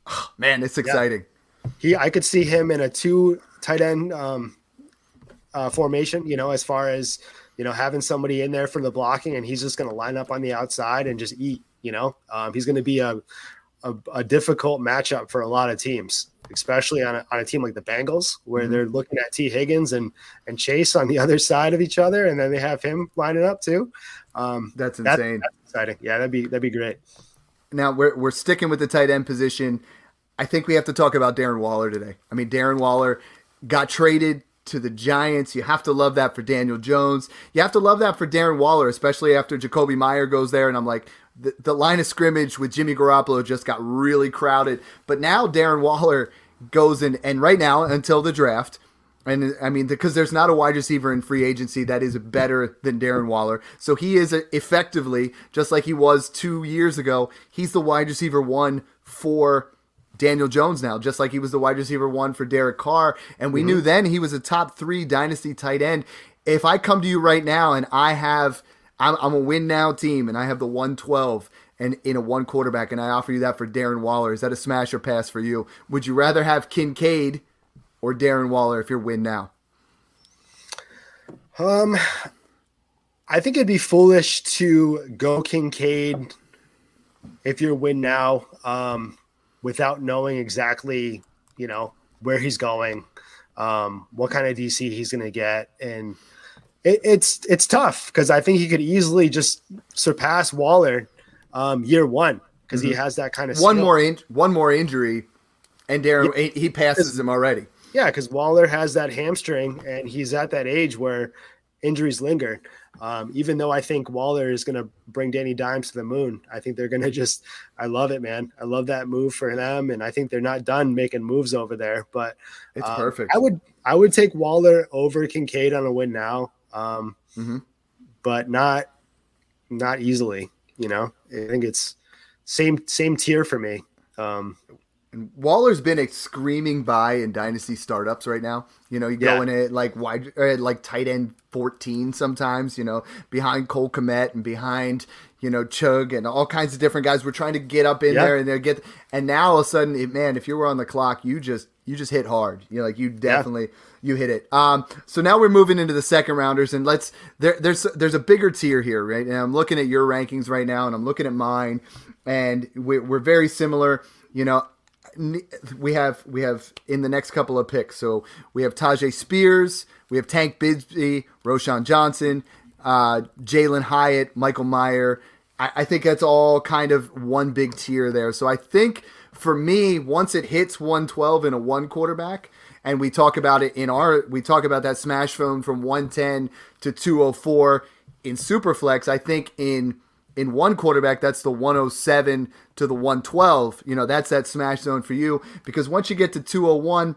oh, man, it's exciting. Yeah. He, I could see him in a two tight end um, uh, formation. You know, as far as you know, having somebody in there for the blocking, and he's just going to line up on the outside and just eat. You know, um, he's going to be a a, a, difficult matchup for a lot of teams, especially on a, on a team like the Bengals, where mm-hmm. they're looking at Tee Higgins and and Chase on the other side of each other, and then they have him lining up too. Um, that's insane. That, that's exciting. Yeah, that'd be that'd be great. Now we're we're sticking with the tight end position. I think we have to talk about Darren Waller today. I mean, Darren Waller got traded to the Giants. You have to love that for Daniel Jones. You have to love that for Darren Waller, especially after Jakobi Meyer goes there. And I'm like, the, the line of scrimmage with Jimmy Garoppolo just got really crowded. But now Darren Waller goes in, and right now until the draft, and I mean, because there's not a wide receiver in free agency that is better than Darren Waller. So he is effectively, just like he was two years ago, he's the wide receiver one for Daniel Jones now, just like he was the wide receiver one for Derek Carr. And we mm-hmm. knew then he was a top three dynasty tight end. If I come to you right now and I have I'm, I'm a win now team and I have the 112 and in a one quarterback, and I offer you that for Darren Waller. Is that a smash or pass for you? Would you rather have Kincaid or Darren Waller if you're win now? Um, I think it'd be foolish to go Kincaid if you're win now, um, without knowing exactly, you know, where he's going, um, what kind of DC he's going to get, and it, it's it's tough because I think he could easily just surpass Waller um, year one because mm-hmm. he has that kind of one skill. more in, one more injury, and Darren yeah. he passes him already. Yeah, because Waller has that hamstring, and he's at that age where injuries linger. Um, even though I think Waller is going to bring Danny Dimes to the moon, I think they're going to just. I love it, man. I love that move for them, and I think they're not done making moves over there. But it's um, perfect. I would I would take Waller over Kincaid on a win now, um, mm-hmm. but not not easily. You know, I think it's same same tier for me. Um, Waller's been a screaming buy in dynasty startups right now. You know, you go yeah. in it like wide, like tight end fourteen sometimes. You know, behind Cole Kmet and behind you know Chug and all kinds of different guys. We're trying to get up in yeah. there and they get. And now all of a sudden, man, if you were on the clock, you just you just hit hard. You know, like you definitely. Yeah you hit it. Um, so now we're moving into the second rounders, and let's there, there's there's a bigger tier here, right? And I'm looking at your rankings right now, and I'm looking at mine, and we're, we're very similar. You know, we have we have in the next couple of picks. So we have Tyjae Spears, we have Tank Bigsby, Roschon Johnson, uh, Jalin Hyatt, Michael Mayer. I, I think that's all kind of one big tier there. So I think for me, once it hits 112 in a one quarterback, and we talk about it in our we talk about that smash phone from 110 to 204 in superflex i think in in one quarterback that's the 107 to the 112 you know that's that smash zone for you because once you get to 201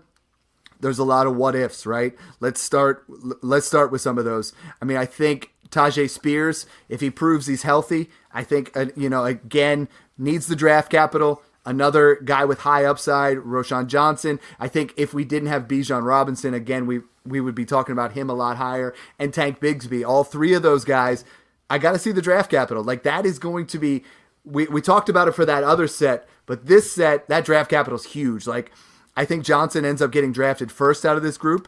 there's a lot of what ifs right let's start let's start with some of those i mean i think Tyjae Spears, if he proves he's healthy, I think, uh, you know, again, needs the draft capital. Another guy with high upside, Roschon Johnson. I think if we didn't have Bijan Robinson, again, we we would be talking about him a lot higher. And Tank Bigsby. All three of those guys, I got to see the draft capital. Like that is going to be. We we talked about it for that other set, but this set, that draft capital is huge. Like I think Johnson ends up getting drafted first out of this group,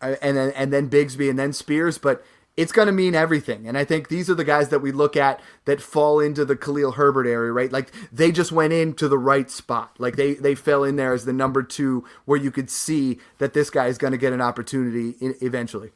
uh, and then and then Bigsby and then Spears, but it's going to mean everything. And I think these are the guys that we look at that fall into the Khalil Herbert area, right? Like they just went into the right spot. Like they, they fell in there as the number two where you could see that this guy is going to get an opportunity in, eventually.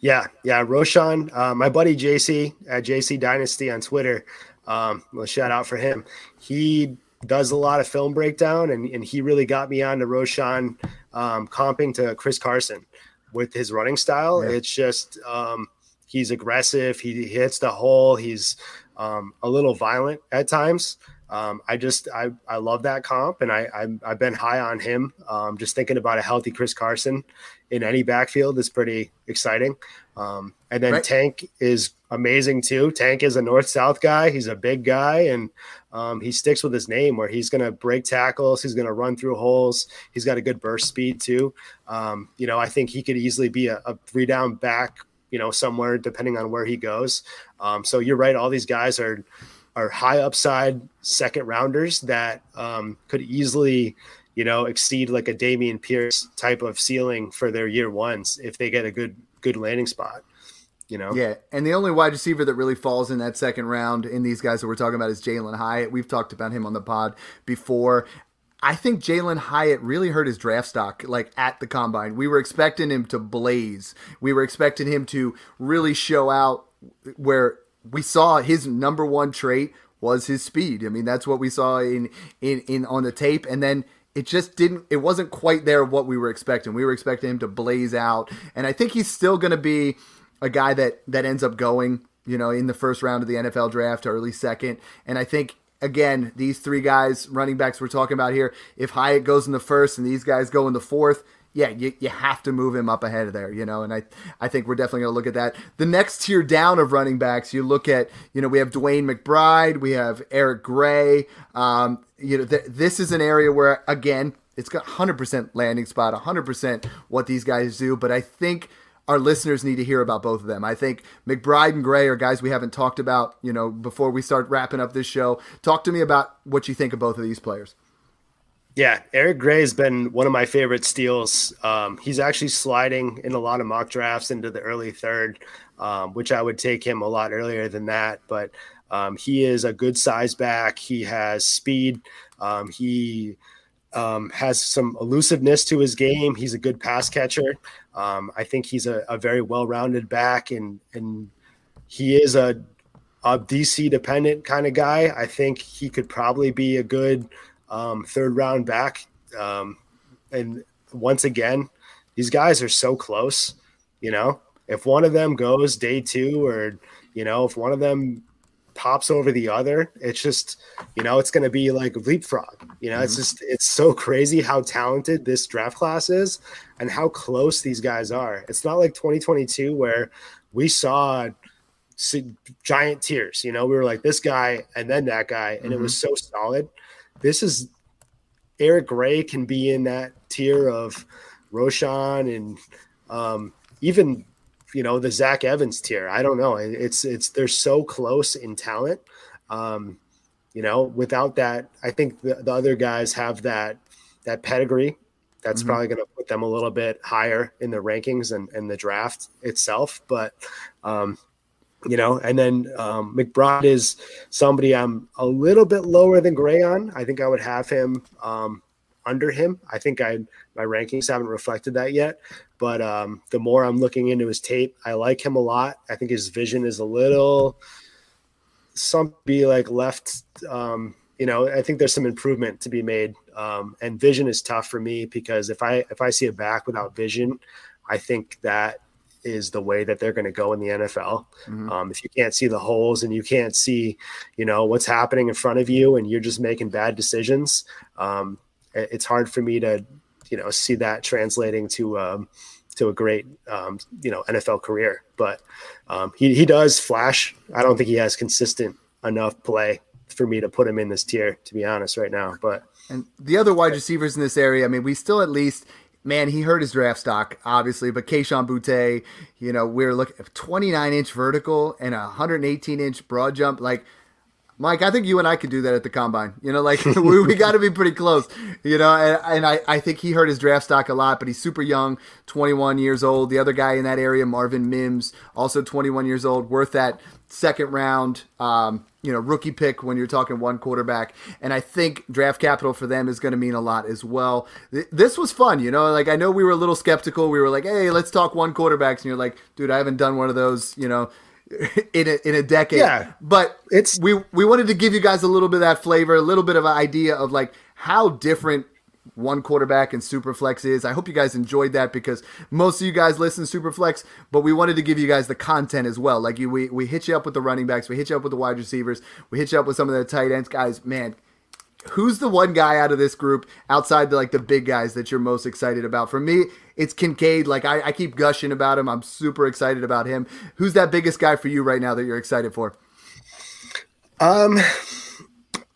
Yeah, yeah. Roschon, uh, my buddy JC at JC Dynasty on Twitter, um, well, shout out for him. He does a lot of film breakdown, and, and he really got me on to Roschon um, comping to Chris Carson with his running style. Yeah. It's just um, he's aggressive. He hits the hole. He's um, a little violent at times. Um, I just I, I love that comp, and I, I have been high on him. Um, just thinking about a healthy Chris Carson in any backfield is pretty exciting. Um, and then right. Tank is amazing too. Tank is a north south guy. He's a big guy, and um, he sticks with his name where he's going to break tackles. He's going to run through holes. He's got a good burst speed too. Um, you know, I think he could easily be a, a, three down back. You know, somewhere depending on where he goes. Um, so you're right. All these guys are are high upside second rounders that um, could easily, you know, exceed like a Dameon Pierce type of ceiling for their year ones if they get a good good landing spot. You know? Yeah, and the only wide receiver that really falls in that second round in these guys that we're talking about is Jalin Hyatt. We've talked about him on the pod before. I think Jalin Hyatt really hurt his draft stock like at the combine. We were expecting him to blaze. We were expecting him to really show out where we saw his number one trait was his speed. I mean, that's what we saw in in in on the tape, and then it just didn't. It wasn't quite there what we were expecting. We were expecting him to blaze out, and I think he's still going to be a guy that that ends up going, you know, in the first round of the NFL draft, or early second, and I think. Again, these three guys, running backs we're talking about here, if Hyatt goes in the first and these guys go in the fourth, yeah, you, you have to move him up ahead of there, you know, and I I think we're definitely going to look at that. The next tier down of running backs, you look at, you know, we have DeWayne McBride, we have Eric Gray. Um, you know, th- this is an area where, again, it's got 100% landing spot, 100% what these guys do, but I think our listeners need to hear about both of them. I think McBride and Gray are guys we haven't talked about, you know, before we start wrapping up this show. Talk to me about what you think of both of these players. Yeah, Eric Gray has been one of my favorite steals. Um, he's actually sliding in a lot of mock drafts into the early third, um, which I would take him a lot earlier than that. But um, he is a good size back. He has speed. Um, he um, has some elusiveness to his game. He's a good pass catcher. Um, I think he's a, a very well-rounded back, and and he is a, a DC dependent kind of guy. I think he could probably be a good um, third round back. Um, and once again, these guys are so close. You know, if one of them goes day two, or you know, if one of them pops over the other, it's just, you know, it's going to be like leapfrog. You know, mm-hmm. it's just, it's so crazy how talented this draft class is and how close these guys are. It's not like 2022 where we saw giant tiers. You know, we were like this guy and then that guy, and mm-hmm. it was mm-hmm. so solid. This is Eric Gray can be in that tier of Roschon and um, even you know the Zach Evans tier. I don't know. It's it's they're so close in talent. Um, you know, without that, I think the, the other guys have that that pedigree. That's mm-hmm. probably going to put them a little bit higher in the rankings and, and the draft itself. But um, you know, and then um, McBride is somebody I'm a little bit lower than Gray on. I think I would have him um, under him. I think I my rankings haven't reflected that yet, but um, the more I'm looking into his tape, I like him a lot. I think his vision is a little some be like left. Um, you know, I think there's some improvement to be made, um, and vision is tough for me because if I if I see a back without vision, I think that is the way that they're going to go in the NFL. Mm-hmm. Um, if you can't see the holes and you can't see, you know, what's happening in front of you, and you're just making bad decisions, um, it's hard for me to you know see that translating to um, to a great um, you know NFL career. But um, he he does flash. I don't think he has consistent enough play for me to put him in this tier. To be honest, right now, but. And the other wide receivers in this area, I mean, we still at least man, he hurt his draft stock, obviously, but Kayshon Boutte, you know, we're looking 29 inch vertical and a 118 inch broad jump. Like, Mike, I think you and I could do that at the combine. You know, like we, we got to be pretty close. You know, and, and I, I think he hurt his draft stock a lot, but he's super young, 21 years old. The other guy in that area, Marvin Mims, also 21 years old, worth that second round, um, you know, rookie pick when you're talking one quarterback. And I think draft capital for them is going to mean a lot as well. This was fun, you know, like I know we were a little skeptical. We were like, hey, let's talk one quarterbacks. And you're like, dude, I haven't done one of those, you know, in a, in a decade. Yeah, but it's we we wanted to give you guys a little bit of that flavor, a little bit of an idea of like how different one quarterback and Superflex is. I hope you guys enjoyed that because most of you guys listen to Superflex, but we wanted to give you guys the content as well. Like you, we we hit you up with the running backs, we hit you up with the wide receivers, we hit you up with some of the tight ends, guys. Man, who's the one guy out of this group outside the like the big guys that you're most excited about? For me, it's Kincaid. Like I, I keep gushing about him. I'm super excited about him. Who's that biggest guy for you right now that you're excited for? Um,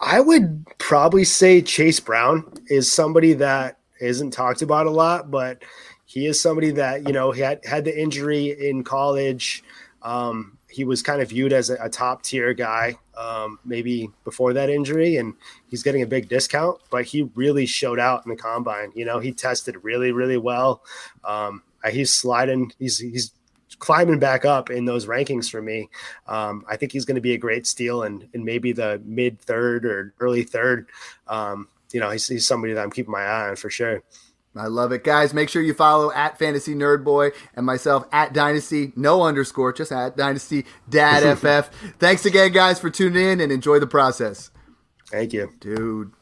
I would probably say Chase Brown is somebody that isn't talked about a lot, but he is somebody that you know he had had the injury in college. Um, he was kind of viewed as a, a top tier guy um, maybe before that injury, and he's getting a big discount. But he really showed out in the combine. You know, he tested really, really well. Um, he's sliding. He's he's climbing back up in those rankings for me. Um, I think he's going to be a great steal and in maybe the mid third or early third. Um, you know, he's, he's somebody that I'm keeping my eye on for sure. I love it, guys. Make sure you follow at Fantasy Nerd Boy and myself at Dynasty, no underscore, just at Dynasty Dad FF. Thanks again, guys, for tuning in and enjoy the process. Thank you, dude.